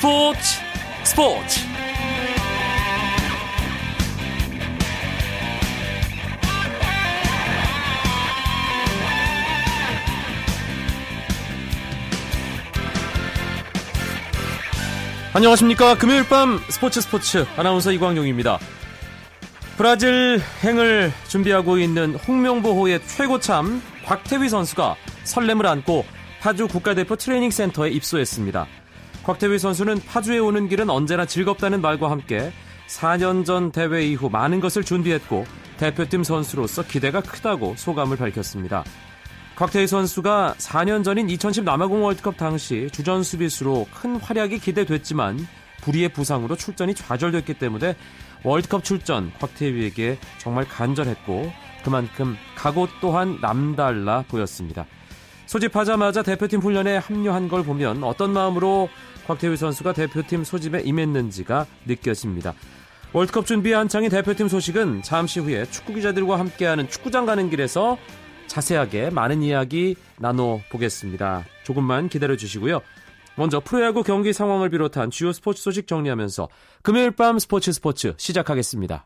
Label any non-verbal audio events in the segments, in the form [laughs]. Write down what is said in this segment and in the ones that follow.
스포츠 스포츠. 안녕하십니까. 금요일 밤 스포츠 스포츠 아나운서 이광용입니다. 브라질 행을 준비하고 있는 홍명보호의 최고참 곽태휘 선수가 설렘을 안고 파주 국가대표 트레이닝 센터에 입소했습니다. 곽태휘 선수는 파주에 오는 길은 언제나 즐겁다는 말과 함께 4년 전 대회 이후 많은 것을 준비했고 대표팀 선수로서 기대가 크다고 소감을 밝혔습니다. 곽태희 선수가 4년 전인 2010 남아공 월드컵 당시 주전 수비수로 큰 활약이 기대됐지만 불의의 부상으로 출전이 좌절됐기 때문에 월드컵 출전 곽태희에게 정말 간절했고 그만큼 각오 또한 남달라 보였습니다. 소집하자마자 대표팀 훈련에 합류한 걸 보면 어떤 마음으로 곽태휘 선수가 대표팀 소집에 임했는지가 느껴집니다. 월드컵 준비 한창인 대표팀 소식은 잠시 후에 축구 기자들과 함께하는 축구장 가는 길에서 자세하게 많은 이야기 나눠보겠습니다. 조금만 기다려 주시고요. 먼저 프로야구 경기 상황을 비롯한 주요 스포츠 소식 정리하면서 금요일 밤 스포츠 스포츠 시작하겠습니다.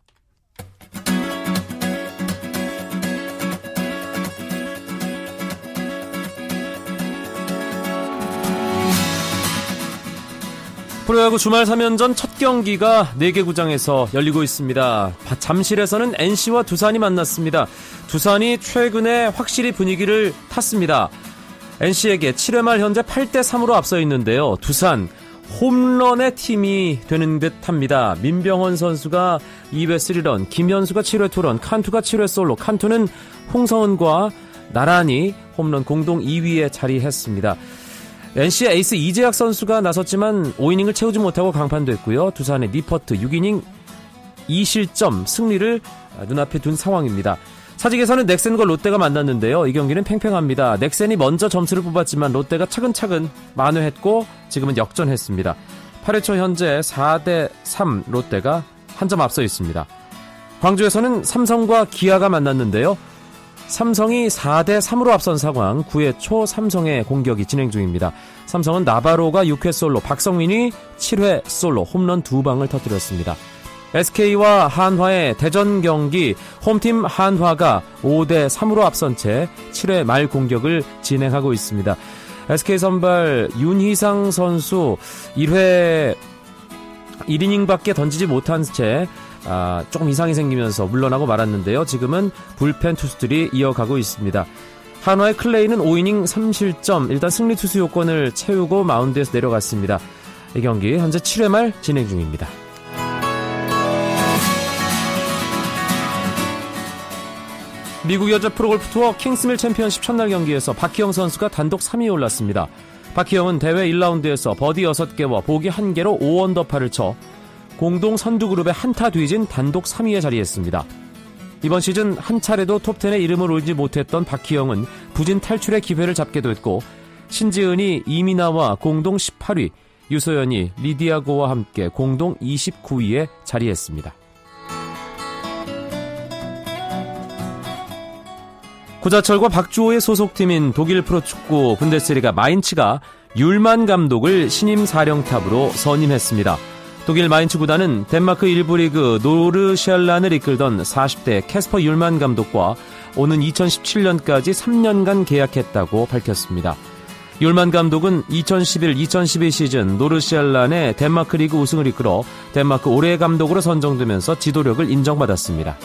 프로야구 주말 3연전 첫 경기가 4개 구장에서 열리고 있습니다. 잠실에서는 NC와 두산이 만났습니다. 두산이 최근에 확실히 분위기를 탔습니다. NC에게 7회 말 현재 8대 3으로 앞서 있는데요. 두산 홈런의 팀이 되는 듯 합니다. 민병헌 선수가 2회 3런, 김현수가 7회 투런, 칸투가 7회 솔로, 칸투는 홍성은과 나란히 홈런 공동 2위에 자리했습니다. NC의 에이스 이재학 선수가 나섰지만 5이닝을 채우지 못하고 강판됐고요. 두산의 니퍼트 6이닝 2실점 승리를 눈앞에 둔 상황입니다. 사직에서는 넥센과 롯데가 만났는데요. 이 경기는 팽팽합니다. 넥센이 먼저 점수를 뽑았지만 롯데가 차근차근 만회했고 지금은 역전했습니다. 8회 초 현재 4대 3 롯데가 한 점 앞서 있습니다. 광주에서는 삼성과 기아가 만났는데요. 삼성이 4대 3으로 앞선 상황 9회 초 삼성의 공격이 진행 중입니다. 삼성은 나바로가 6회 솔로, 박성민이 7회 솔로 홈런 두 방을 터뜨렸습니다. SK와 한화의 대전 경기 홈팀 한화가 5대 3으로 앞선 채 7회 말 공격을 진행하고 있습니다. SK 선발 윤희상 선수 1회 1이닝밖에 던지지 못한 채 아, 조금 이상이 생기면서 물러나고 말았는데요. 지금은 불펜 투수들이 이어가고 있습니다. 한화의 클레이는 5이닝 3실점 일단 승리 투수 요건을 채우고 마운드에서 내려갔습니다. 이 경기 현재 7회 말 진행 중입니다. 미국 여자 프로골프 투어 킹스밀 챔피언십 첫날 경기에서 박희영 선수가 단독 3위에 올랐습니다. 박희영은 대회 1라운드에서 버디 6개와 보기 1개로 5언더파를 쳐 공동 선두 그룹의 한타 뒤진 단독 3위에 자리했습니다. 이번 시즌 한 차례도 톱10에 이름을 올지 못했던 박희영은 부진 탈출의 기회를 잡게 됐고 신지은이 이민아와 공동 18위, 유소연이 리디아고와 함께 공동 29위에 자리했습니다. 구자철과 박주호의 소속팀인 독일 프로축구 분데스리가 마인츠가 율만 감독을 신임 사령탑으로 선임했습니다. 독일 마인츠 구단은 덴마크 1부 리그 노르샬란을 이끌던 40대 캐스퍼 율만 감독과 오는 2017년까지 3년간 계약했다고 밝혔습니다. 율만 감독은 2011-2012 시즌 노르샬란의 덴마크 리그 우승을 이끌어 덴마크 올해의 감독으로 선정되면서 지도력을 인정받았습니다.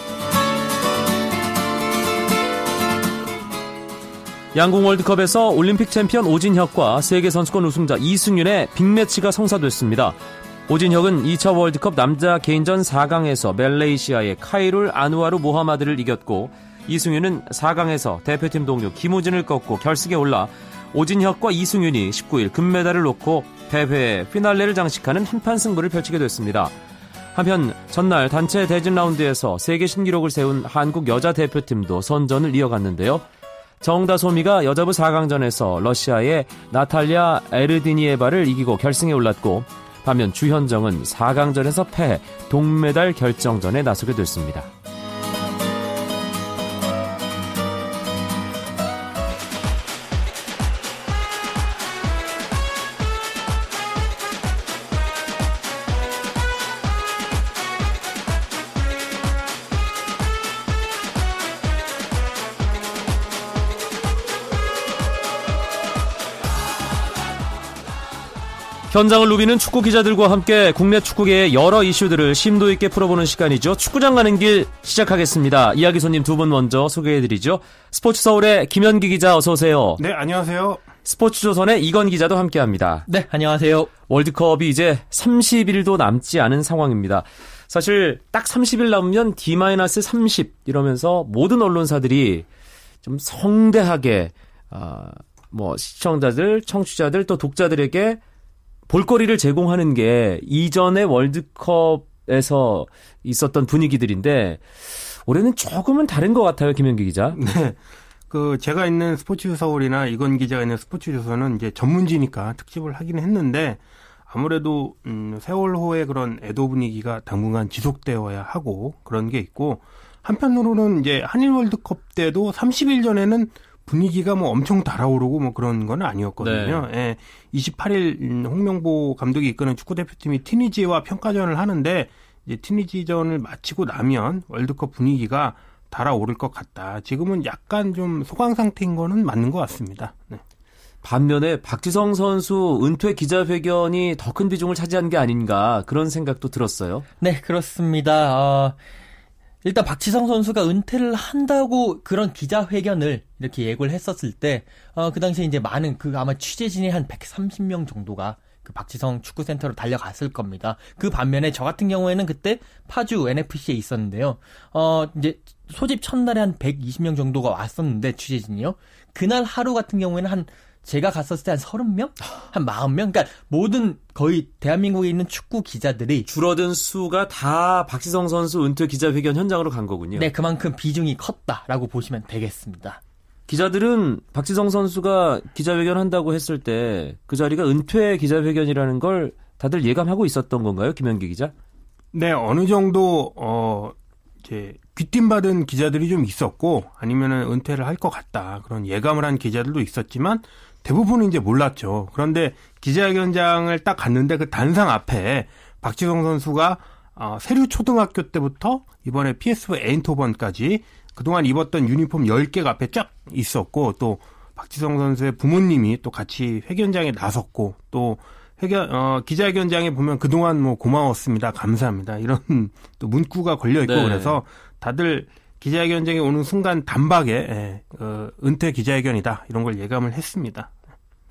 양궁 월드컵에서 올림픽 챔피언 오진혁과 세계 선수권 우승자 이승윤의 빅매치가 성사됐습니다. 오진혁은 2차 월드컵 남자 개인전 4강에서 말레이시아의 카이룰 아누아루 모하마드를 이겼고 이승윤은 4강에서 대표팀 동료 김우진을 꺾고 결승에 올라 오진혁과 이승윤이 19일 금메달을 놓고 대회 피날레를 장식하는 한판 승부를 펼치게 됐습니다. 한편 전날 단체 대진 라운드에서 세계 신기록을 세운 한국 여자 대표팀도 선전을 이어갔는데요. 정다소미가 여자부 4강전에서 러시아의 나탈리아 에르디니에바를 이기고 결승에 올랐고 반면 주현정은 4강전에서 패해 동메달 결정전에 나서게 됐습니다. 현장을 누비는 축구 기자들과 함께 국내 축구계의 여러 이슈들을 심도 있게 풀어보는 시간이죠. 축구장 가는 길 시작하겠습니다. 이야기 손님 두 분 먼저 소개해드리죠. 스포츠 서울의 김현기 기자 어서 오세요. 네, 안녕하세요. 스포츠 조선의 이건 기자도 함께합니다. 네, 안녕하세요. 월드컵이 이제 30일도 남지 않은 상황입니다. 사실 딱 30일 남으면 D-30 이러면서 모든 언론사들이 좀 성대하게 어, 뭐 시청자들, 청취자들 또 독자들에게 볼거리를 제공하는 게 이전의 월드컵에서 있었던 분위기들인데 올해는 조금은 다른 것 같아요, 김현기 기자. [laughs] 네. 그 제가 있는 스포츠 서울이나 이건 기자가 있는 스포츠 조선은 이제 전문지니까 특집을 하긴 했는데 아무래도 음 세월호의 그런 애도 분위기가 당분간 지속되어야 하고 그런 게 있고 한편으로는 이제 한일 월드컵 때도 30일 전에는 분위기가 뭐 엄청 달아오르고 뭐 그런 건 아니었거든요. 네. 예. 28일 음, 홍명보 감독이 이끄는 축구 대표팀이 티니지와 평가전을 하는데 이제 티니지전을 마치고 나면 월드컵 분위기가 달아오를 것 같다. 지금은 약간 좀 소강 상태인 거는 맞는 것 같습니다. 네. 반면에 박지성 선수 은퇴 기자회견이 더 큰 비중을 차지한 게 아닌가 그런 생각도 들었어요. 네, 그렇습니다. 어, 일단 박지성 선수가 은퇴를 한다고 그런 기자회견을 이렇게 예고를 했었을 때, 어, 그 당시에 이제 많은 그 아마 취재진이 한 130명 정도가 그 박지성 축구센터로 달려갔을 겁니다. 그 반면에 저 같은 경우에는 그때 파주 NFC에 있었는데요. 어, 이제 소집 첫날에 한 120명 정도가 왔었는데 취재진이요. 그날 하루 같은 경우에는 한 제가 갔었을 때 한 30명? 한 40명? 그러니까 모든 거의 대한민국에 있는 축구 기자들이 줄어든 수가 다 박지성 선수 은퇴 기자회견 현장으로 간 거군요. 네, 그만큼 비중이 컸다라고 보시면 되겠습니다. 기자들은 박지성 선수가 기자회견 한다고 했을 때 그 자리가 은퇴 기자회견이라는 걸 다들 예감하고 있었던 건가요, 김현기 기자? 네, 어느 정도 어 이제 귀띔 받은 기자들이 좀 있었고 아니면은 은퇴를 할 것 같다 그런 예감을 한 기자들도 있었지만 대부분은 이제 몰랐죠. 그런데 기자회견장을 딱 갔는데 그 단상 앞에 박지성 선수가 어, 세류 초등학교 때부터 이번에 PSV 에인토번까지 그동안 입었던 유니폼 10개가 앞에 쫙 있었고 또 박지성 선수의 부모님이 또 같이 회견장에 나섰고 또 회견 어 기자회견장에 보면 그동안 뭐 고마웠습니다. 감사합니다. 이런 또 문구가 걸려 있고 네. 그래서 다들 기자회견장에 오는 순간 단박에 예, 어, 은퇴 기자회견이다 이런 걸 예감을 했습니다.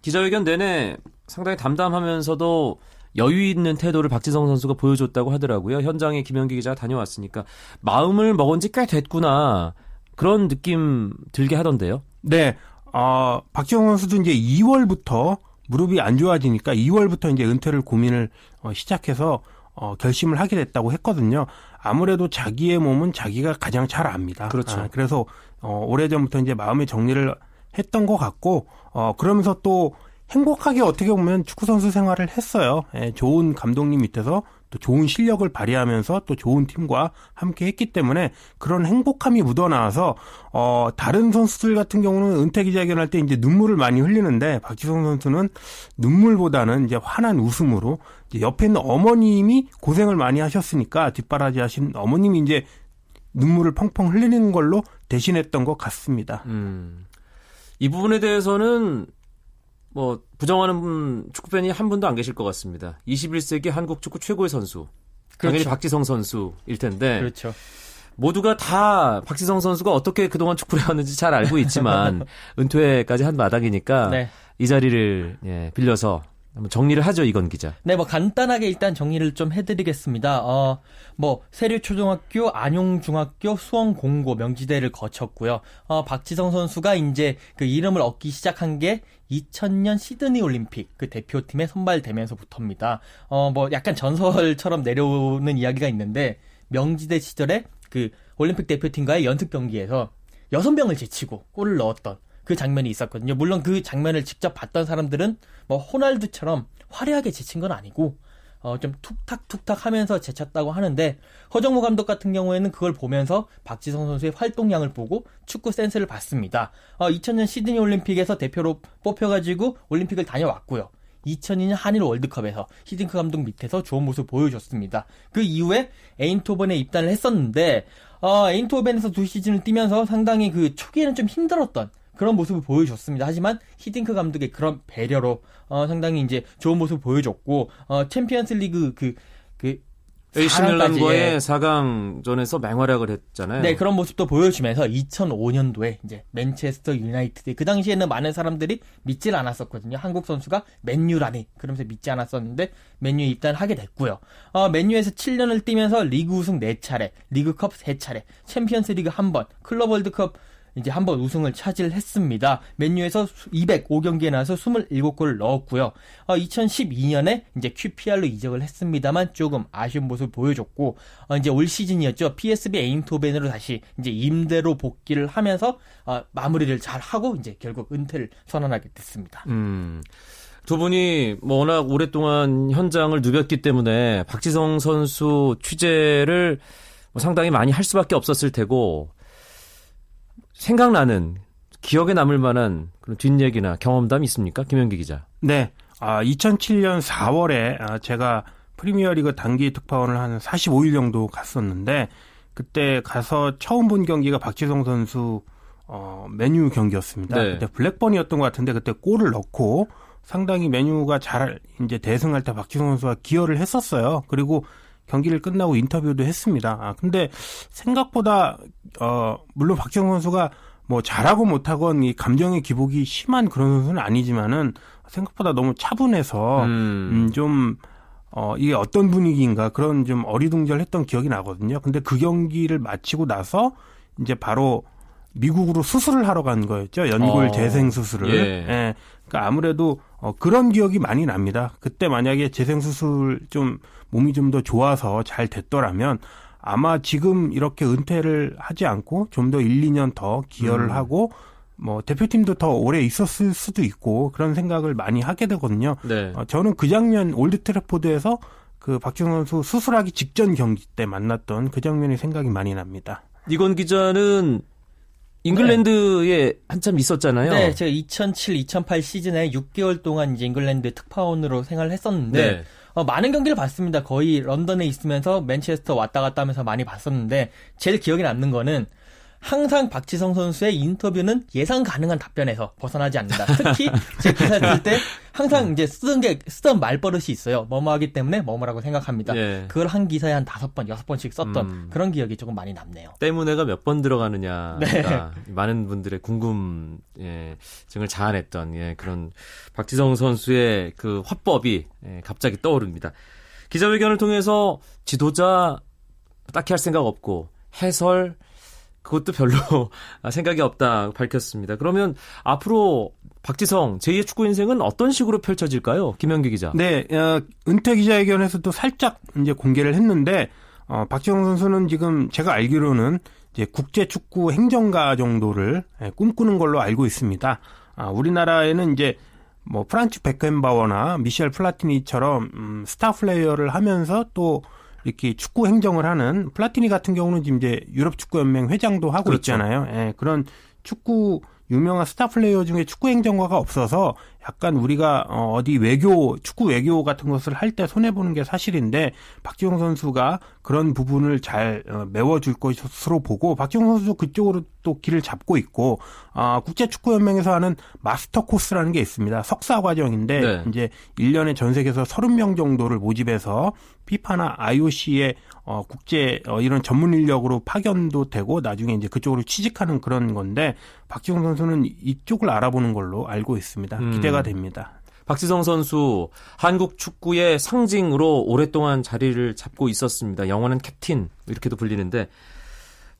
기자회견 내내 상당히 담담하면서도 여유 있는 태도를 박지성 선수가 보여줬다고 하더라고요. 현장에 김현기 기자가 다녀왔으니까 마음을 먹은 지 꽤 됐구나 그런 느낌 들게 하던데요. 네, 어, 박지성 선수도 이제 2월부터 무릎이 안 좋아지니까 2월부터 이제 은퇴를 고민을 어, 시작해서 어, 결심을 하게 됐다고 했거든요. 아무래도 자기의 몸은 자기가 가장 잘 압니다. 그렇죠. 아, 그래서 어, 오래전부터 이제 마음의 정리를 했던 것 같고 어, 그러면서 또 행복하게 어떻게 보면 축구 선수 생활을 했어요. 예, 좋은 감독님 밑에서 또 좋은 실력을 발휘하면서 또 좋은 팀과 함께 했기 때문에 그런 행복함이 묻어나와서 어 다른 선수들 같은 경우는 은퇴 기자회견할 때 이제 눈물을 많이 흘리는데 박지성 선수는 눈물보다는 이제 환한 웃음으로 옆에 있는 어머님이 고생을 많이 하셨으니까 뒷바라지 하신 어머님이 이제 눈물을 펑펑 흘리는 걸로 대신했던 것 같습니다. 음. 이 부분에 대해서는 뭐 부정하는 축구 팬이 한 분도 안 계실 것 같습니다. 21세기 한국 축구 최고의 선수. 그렇죠. 당연히 박지성 선수일 텐데. 그렇죠. 모두가 다 박지성 선수가 어떻게 그동안 축구를 해왔는지 잘 알고 있지만 [laughs] 은퇴까지 한 마당이니까 네. 이 자리를 예, 빌려서 한번 정리를 하죠, 이건 기자. 네, 뭐 간단하게 일단 정리를 좀 해드리겠습니다. 어, 뭐 세류초등학교, 안용중학교, 수원공고, 명지대를 거쳤고요. 어, 박지성 선수가 이제 그 이름을 얻기 시작한 게 2000년 시드니 올림픽 그 대표팀에 선발되면서부터입니다. 어, 뭐 약간 전설처럼 내려오는 이야기가 있는데 명지대 시절에 그 올림픽 대표팀과의 연습 경기에서 여섯 명을 제치고 골을 넣었던 그 장면이 있었거든요. 물론 그 장면을 직접 봤던 사람들은 뭐 호날두처럼 화려하게 제친 건 아니고 어, 좀 툭탁툭탁 하면서 제쳤다고 하는데 허정무 감독 같은 경우에는 그걸 보면서 박지성 선수의 활동량을 보고 축구 센스를 봤습니다. 어, 2000년 시드니 올림픽에서 대표로 뽑혀가지고 올림픽을 다녀왔고요. 2002년 한일 월드컵에서 히딩크 감독 밑에서 좋은 모습 보여줬습니다. 그 이후에 에인토벤에 입단을 했었는데 어, 에인토벤에서 두 시즌을 뛰면서 상당히 그 초기에는 좀 힘들었던 그런 모습을 보여줬습니다. 하지만 히딩크 감독의 그런 배려로 어, 상당히 이제 좋은 모습을 보여줬고 어, 챔피언스 리그 그, 그 AC 밀란과의 4강전에서 맹활약을 했잖아요. 네, 그런 모습도 보여주면서 2005년도에 이제 맨체스터 유나이티드 그 당시에는 많은 사람들이 믿질 않았었거든요. 한국 선수가 맨유라니 그러면서 믿지 않았었는데 맨유에 입단하게 됐고요. 어, 맨유에서 7년을 뛰면서 리그 우승 4차례, 리그컵 3차례, 챔피언스 리그 1번, 클럽 월드컵 이제 한번 우승을 차지했습니다. 맨유에서 205경기에 나와서 27골을 넣었고요. 어, 2012년에 이제 QPR로 이적을 했습니다만 조금 아쉬운 모습을 보여줬고 어, 이제 올 시즌이었죠. PSV 에인토벤으로 다시 이제 임대로 복귀를 하면서 어, 마무리를 잘 하고 이제 결국 은퇴를 선언하게 됐습니다. 음. 두 분이 뭐 워낙 오랫동안 현장을 누볐기 때문에 박지성 선수 취재를 뭐 상당히 많이 할 수밖에 없었을 테고 생각나는 기억에 남을 만한 그런 뒷얘기나 경험담 있습니까? 김현기 기자. 네. 아, 2007년 4월에 아, 제가 프리미어리그 단기 특파원을 한 45일 정도 갔었는데 그때 가서 처음 본 경기가 박지성 선수 어, 메뉴 경기였습니다. 네. 그때 블랙번이었던 것 같은데 그때 골을 넣고 상당히 메뉴가 잘 이제 대승할 때 박지성 선수가 기여를 했었어요. 그리고 경기를 끝나고 인터뷰도 했습니다. 아, 근데 생각보다, 어, 물론 박지성 선수가 뭐 잘하고 못하건 이 감정의 기복이 심한 그런 선수는 아니지만은 생각보다 너무 차분해서, 음, 음 좀, 어, 이게 어떤 분위기인가 그런 좀 어리둥절했던 기억이 나거든요. 근데 그 경기를 마치고 나서 이제 바로 미국으로 수술을 하러 간 거였죠. 연골 어, 재생 수술을. 예. 예. 그러니까 아무래도 어, 그런 기억이 많이 납니다. 그때 만약에 재생 수술 좀 몸이 좀 더 좋아서 잘 됐더라면 아마 지금 이렇게 은퇴를 하지 않고 좀 더 1, 2년 더 기여를 음. 하고 뭐 대표팀도 더 오래 있었을 수도 있고 그런 생각을 많이 하게 되거든요. 네. 어, 저는 그 장면 올드 트래포드에서 그 박지성 선수 수술하기 직전 경기 때 만났던 그 장면이 생각이 많이 납니다. 이건 기자는 잉글랜드에 네. 한참 있었잖아요. 네, 제가 2007, 2008 시즌에 6개월 동안 이제 잉글랜드 특파원으로 생활을 했었는데 네. 어, 많은 경기를 봤습니다. 거의 런던에 있으면서 맨체스터 왔다 갔다 하면서 많이 봤었는데 제일 기억에 남는 거는 항상 박지성 선수의 인터뷰는 예상 가능한 답변에서 벗어나지 않는다. 특히 제 기사 쓸 때 항상 이제 쓰던 게 쓰던 말버릇이 있어요. 뭐뭐 하기 때문에 뭐뭐라고 생각합니다. 예. 그걸 한 기사에 한 다섯 번, 여섯 번씩 썼던 음. 그런 기억이 조금 많이 남네요. 때문에가 몇 번 들어가느냐. 네. 많은 분들의 궁금증을 예, 자아냈던 예, 그런 박지성 선수의 그 화법이 예, 갑자기 떠오릅니다. 기자회견을 통해서 지도자 딱히 할 생각 없고 해설 그것도 별로 [laughs] 생각이 없다 밝혔습니다. 그러면 앞으로 박지성 제2의 축구 인생은 어떤 식으로 펼쳐질까요? 김현기 기자. 네, 어, 은퇴 기자회견에서도 살짝 이제 공개를 했는데 어, 박지성 선수는 지금 제가 알기로는 이제 국제 축구 행정가 정도를 예, 꿈꾸는 걸로 알고 있습니다. 아, 우리나라에는 이제 뭐 프란츠 베켄바워나 미셸 플라티니처럼 음, 스타 플레이어를 하면서 또 이렇게 축구 행정을 하는 플라티니 같은 경우는 지금 이제 유럽 축구 연맹 회장도 하고 그렇죠. 있잖아요. 예, 그런 축구 유명한 스타 플레이어 중에 축구 행정가가 없어서 약간 우리가 어, 어디 외교 축구 외교 같은 것을 할 때 손해 보는 게 사실인데 박지용 선수가 그런 부분을 잘 어, 메워줄 것으로 보고 박지용 선수도 그쪽으로 또 길을 잡고 있고 아, 국제 축구 연맹에서 하는 마스터 코스라는 게 있습니다. 석사 과정인데 네. 이제 1년에 전 세계에서 30명 정도를 모집해서 피파나 IOC의 어, 국제 어, 이런 전문 인력으로 파견도 되고 나중에 이제 그쪽으로 취직하는 그런 건데 박지용 선수는 이쪽을 알아보는 걸로 알고 있습니다. 음. 기대가 됩니다. 박지성 선수 한국 축구의 상징으로 오랫동안 자리를 잡고 있었습니다. 영원한 캡틴 이렇게도 불리는데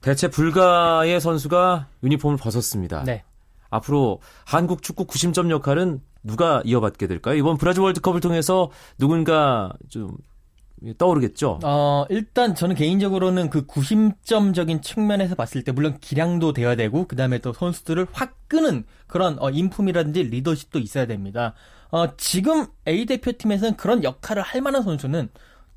대체 불가의 선수가 유니폼을 벗었습니다. 네. 앞으로 한국 축구 구심점 역할은 누가 이어받게 될까요? 이번 브라질 월드컵을 통해서 누군가 좀 떠오르겠죠. 어, 일단 저는 개인적으로는 그 구심점적인 측면에서 봤을 때 물론 기량도 돼야 되고 그다음에 또 선수들을 확 끄는 그런 어, 인품이라든지 리더십도 있어야 됩니다. 어, 지금 A 대표팀에서는 그런 역할을 할 만한 선수는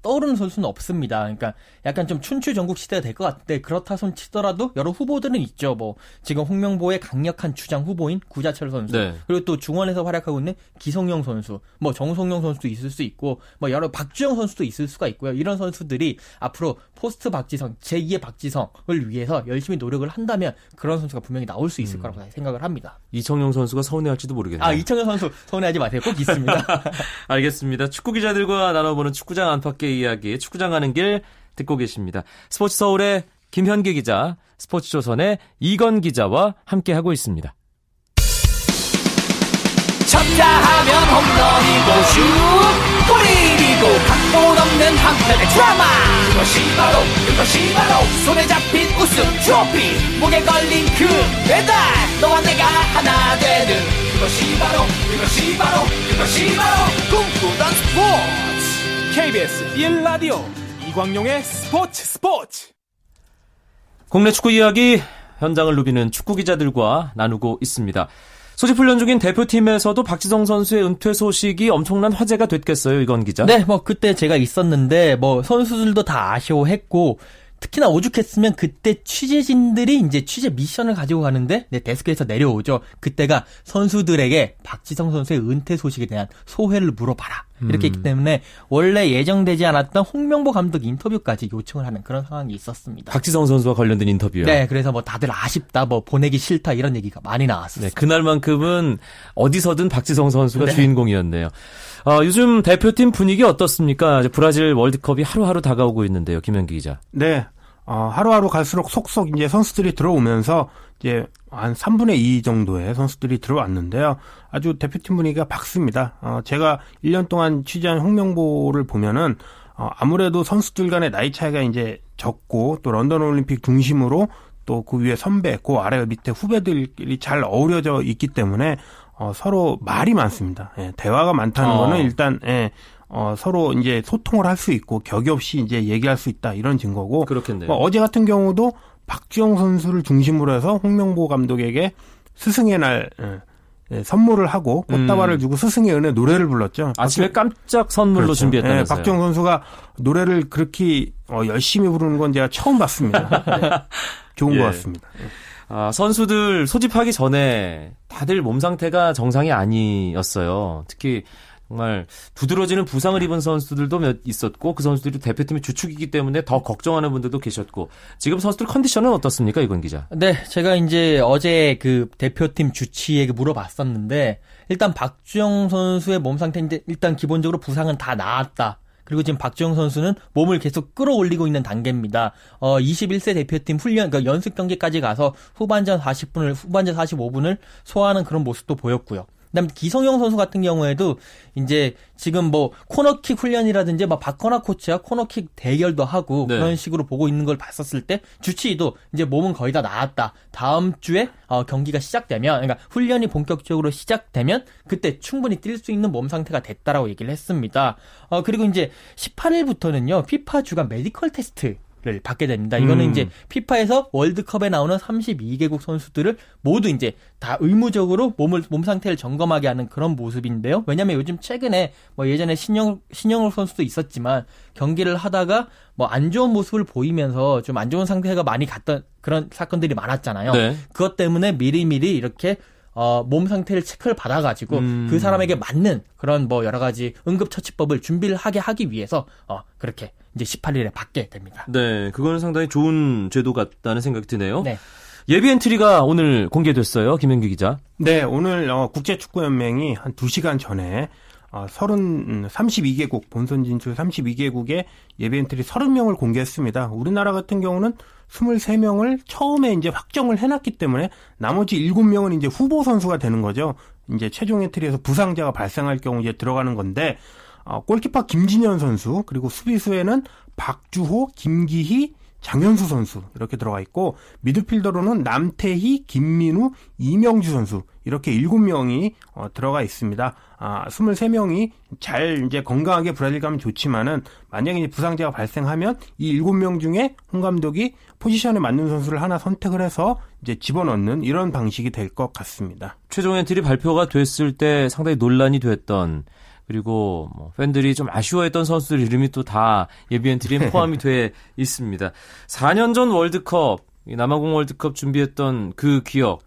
떠오르는 선수는 없습니다. 그러니까 약간 좀 춘추 전국 시대가 될 것 같은데 그렇다 손 치더라도 여러 후보들은 있죠. 뭐 지금 홍명보의 강력한 주장 후보인 구자철 선수 네. 그리고 또 중원에서 활약하고 있는 기성용 선수, 뭐 정성용 선수도 있을 수 있고 뭐 여러 박주영 선수도 있을 수가 있고요. 이런 선수들이 앞으로 포스트 박지성 제2의 박지성을 위해서 열심히 노력을 한다면 그런 선수가 분명히 나올 수 있을 거라고 생각을 합니다. 이청용 선수가 서운해할지도 모르겠네요. 아 이청용 선수 서운해하지 마세요. 꼭 있습니다. [laughs] 알겠습니다. 축구 기자들과 나눠보는 축구장 안팎의 이야기, 축구장 가는 길 듣고 계십니다. 스포츠 서울의 김현기 기자, 스포츠 조선의 이건 기자와 함께하고 있습니다. 쳤다 하면 홈런이고 슛 골이고 각본 없는 한편의 드라마 그것이 바로 그것이 바로 손에 잡힌 우승 트로피 목에 걸린 그 배달 너와 내가 하나 되는 그것이 바로 그것이 바로 그것이 바로 KBS 1라디오 이광용의 스포츠 스포츠 국내 축구 이야기 현장을 누비는 축구 기자들과 나누고 있습니다. 소집 훈련 중인 대표팀에서도 박지성 선수의 은퇴 소식이 엄청난 화제가 됐겠어요, 이건 기자. 네, 뭐 그때 제가 있었는데 뭐 선수들도 다 아쉬워했고 특히나 오죽했으면 그때 취재진들이 이제 취재 미션을 가지고 가는데 네, 데스크에서 내려오죠. 그때가 선수들에게 박지성 선수의 은퇴 소식에 대한 소회를 물어봐라. 이렇게 했기 때문에 원래 예정되지 않았던 홍명보 감독 인터뷰까지 요청을 하는 그런 상황이 있었습니다. 박지성 선수와 관련된 인터뷰요. 네, 그래서 뭐 다들 아쉽다, 뭐 보내기 싫다 이런 얘기가 많이 나왔어요. 네, 그날만큼은 어디서든 박지성 선수가 네. 주인공이었네요. 어, 요즘 대표팀 분위기 어떻습니까? 이제 브라질 월드컵이 하루하루 다가오고 있는데요, 김현기 기자. 네. 어, 하루하루 갈수록 속속 이제 선수들이 들어오면서 이제 한 3분의 2 정도의 선수들이 들어왔는데요. 아주 대표팀 분위기가 밝습니다. 어, 제가 1년 동안 취재한 홍명보를 보면은 어, 아무래도 선수들 간의 나이 차이가 이제 적고 또 런던 올림픽 중심으로 또 그 위에 선배, 그 아래 밑에 후배들이 잘 어우러져 있기 때문에 어, 서로 말이 많습니다. 예, 대화가 많다는 어. 거는 일단 예, 어, 서로 이제 소통을 할 수 있고 격이 없이 이제 얘기할 수 있다 이런 증거고 그렇겠네요. 뭐 어제 같은 경우도 박주영 선수를 중심으로 해서 홍명보 감독에게 스승의 날 예, 예, 선물을 하고 꽃다발을 음. 주고 스승의 은혜 노래를 불렀죠. 아침에 깜짝 선물로 그렇죠. 준비했다면서요. 예, 박주영 선수가 노래를 그렇게 어, 열심히 부르는 건 제가 처음 봤습니다. [laughs] 네. 좋은 예. 것 같습니다. 아, 선수들 소집하기 전에 다들 몸 상태가 정상이 아니었어요. 특히 정말 두드러지는 부상을 입은 선수들도 몇 있었고 그 선수들이 대표팀의 주축이기 때문에 더 걱정하는 분들도 계셨고 지금 선수들 컨디션은 어떻습니까 이건 기자? 네, 제가 이제 어제 그 대표팀 주치에게 물어봤었는데 일단 박주영 선수의 몸 상태인데 일단 기본적으로 부상은 다 나았다. 그리고 지금 박주영 선수는 몸을 계속 끌어올리고 있는 단계입니다. 어, 21세 대표팀 훈련, 그러니까 연습 경기까지 가서 후반전 40분을, 후반전 45분을 소화하는 그런 모습도 보였고요. 그다음에 기성용 선수 같은 경우에도 이제 지금 뭐 코너킥 훈련이라든지 막 박건하 코치와 코너킥 대결도 하고 네. 그런 식으로 보고 있는 걸 봤었을 때 주치의도 이제 몸은 거의 다 나았다. 다음 주에 어, 경기가 시작되면 그러니까 훈련이 본격적으로 시작되면 그때 충분히 뛸 수 있는 몸 상태가 됐다라고 얘기를 했습니다. 어, 그리고 이제 18일부터는요. 피파 주간 메디컬 테스트 를 받게 됩니다. 이거는 음. 이제 피파에서 월드컵에 나오는 32개국 선수들을 모두 이제 다 의무적으로 몸을 몸 상태를 점검하게 하는 그런 모습인데요. 왜냐하면 요즘 최근에 뭐 예전에 신영 신영욱 선수도 있었지만 경기를 하다가 뭐 안 좋은 모습을 보이면서 좀 안 좋은 상태가 많이 갔던 그런 사건들이 많았잖아요. 네. 그것 때문에 미리미리 이렇게 어, 몸 상태를 체크를 받아가지고 음. 그 사람에게 맞는 그런 뭐 여러 가지 응급처치법을 준비를 하게 하기 위해서 어, 그렇게 이제 18일에 받게 됩니다. 네, 그거는 상당히 좋은 제도 같다는 생각이 드네요. 네. 예비 엔트리가 오늘 공개됐어요, 김현기 기자. 네, 오늘 어, 국제축구연맹이 한 2시간 전에 어, 30, 32개국, 본선 진출 32개국의 예비 엔트리 30명을 공개했습니다. 우리나라 같은 경우는 23명을 처음에 이제 확정을 해놨기 때문에 나머지 7명은 이제 후보 선수가 되는 거죠. 이제 최종 엔트리에서 부상자가 발생할 경우 이제 들어가는 건데, 어, 골키퍼 김진현 선수, 그리고 수비수에는 박주호, 김기희, 장현수 선수 이렇게 들어가 있고 미드필더로는 남태희, 김민우, 이명주 선수 이렇게 7명이 어, 들어가 있습니다. 아, 23명이 잘 이제 건강하게 브라질 가면 좋지만은 만약에 이제 부상자가 발생하면 이 7명 중에 홍 감독이 포지션에 맞는 선수를 하나 선택을 해서 이제 집어넣는 이런 방식이 될 것 같습니다. 최종 엔트리 발표가 됐을 때 상당히 논란이 됐던 그리고 뭐 팬들이 좀 아쉬워했던 선수들 이름이 또 다 예비 엔트리에 포함이 돼 [laughs] 있습니다. 4년 전 월드컵 남아공 월드컵 준비했던 그 기억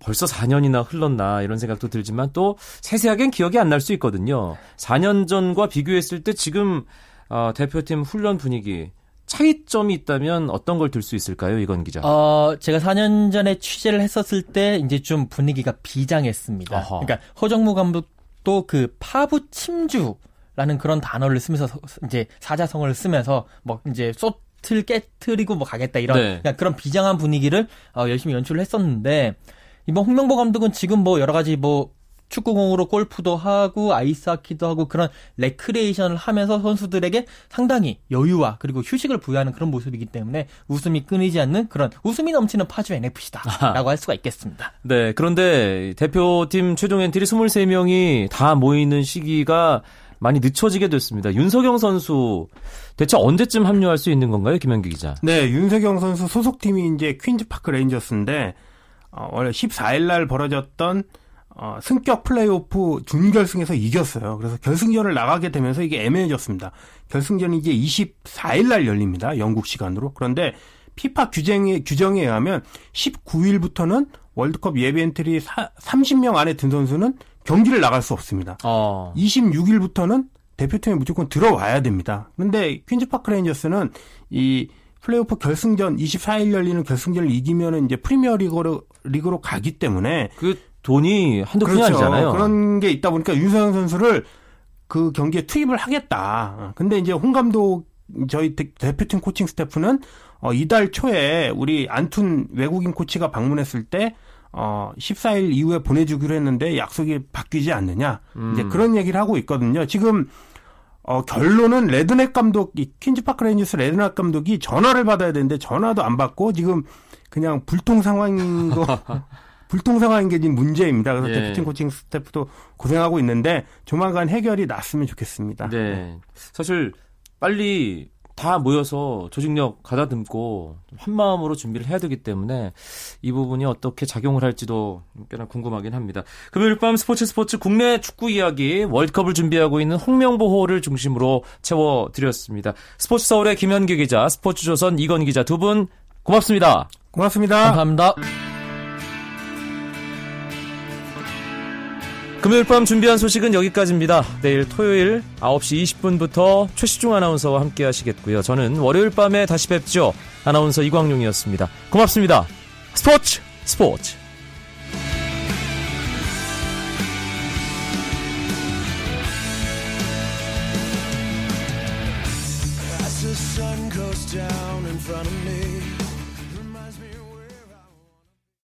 벌써 4년이나 흘렀나 이런 생각도 들지만 또 세세하게는 기억이 안 날 수 있거든요. 4년 전과 비교했을 때 지금 어, 대표팀 훈련 분위기 차이점이 있다면 어떤 걸 들 수 있을까요, 이건 기자? 어, 제가 4년 전에 취재를 했었을 때 이제 좀 분위기가 비장했습니다. 어허. 그러니까 허정무 감독 도그 파부침주라는 그런 단어를 쓰면서 이제 사자성어를 쓰면서 뭐 이제 솥을 깨트리고 뭐 가겠다 이런 네. 그냥 그런 비장한 분위기를 어, 열심히 연출을 했었는데 이번 홍명보 감독은 지금 뭐 여러 가지 뭐 축구공으로 골프도 하고 아이스하키도 하고 그런 레크레이션을 하면서 선수들에게 상당히 여유와 그리고 휴식을 부여하는 그런 모습이기 때문에 웃음이 끊이지 않는 그런 웃음이 넘치는 파주 NFC다라고 할 수가 있겠습니다. 네, 그런데 대표팀 최종 엔트리 23명이 다 모이는 시기가 많이 늦춰지게 됐습니다. 윤석영 선수 대체 언제쯤 합류할 수 있는 건가요, 김현기 기자? 네, 윤석영 선수 소속팀이 이제 퀸즈파크 레인저스인데 어, 원래 14일 날 벌어졌던 어, 승격 플레이오프 준결승에서 이겼어요. 그래서 결승전을 나가게 되면서 이게 애매해졌습니다. 결승전이 이제 24일 날 열립니다. 영국 시간으로. 그런데 피파 규정에, 규정에 의하면 19일부터는 월드컵 예비 엔트리 사, 30명 안에 든 선수는 경기를 나갈 수 없습니다. 어. 26일부터는 대표팀에 무조건 들어와야 됩니다. 그런데 퀸즈파크 레인저스는 이 플레이오프 결승전 24일 열리는 결승전을 이기면은 이제 프리미어 리그로 리그로 가기 때문에 그 돈이 한두 푼이 아니잖아요. 그렇죠. 그런 게 있다 보니까 윤석영 선수를 그 경기에 투입을 하겠다. 근데 이제 홍 감독 저희 대, 대표팀 코칭 스태프는 어, 이달 초에 우리 안톤 외국인 코치가 방문했을 때 어, 14일 이후에 보내주기로 했는데 약속이 바뀌지 않느냐. 이제 음. 그런 얘기를 하고 있거든요. 지금 어, 결론은 레드냅 감독, 이 퀸즈파크 레인저스 레드냅 감독이 전화를 받아야 되는데 전화도 안 받고 지금 그냥 불통 상황인 거, [laughs] 불통 상황인 게 지금 문제입니다. 그래서 예. 대표팀 코칭 스태프도 고생하고 있는데 조만간 해결이 났으면 좋겠습니다. 네. 사실 빨리 다 모여서 조직력 가다듬고 한 마음으로 준비를 해야 되기 때문에 이 부분이 어떻게 작용을 할지도 꽤나 궁금하긴 합니다. 금요일 밤 스포츠 스포츠 국내 축구 이야기 월드컵을 준비하고 있는 홍명보호를 중심으로 채워드렸습니다. 스포츠 서울의 김현기 기자, 스포츠조선 이건 기자 두 분 고맙습니다. 고맙습니다. 감사합니다. 금요일 밤 준비한 소식은 여기까지입니다. 내일 토요일 9시 20분부터 최시중 아나운서와 함께 하시겠고요. 저는 월요일 밤에 다시 뵙죠. 아나운서 이광용이었습니다. 고맙습니다. 스포츠 스포츠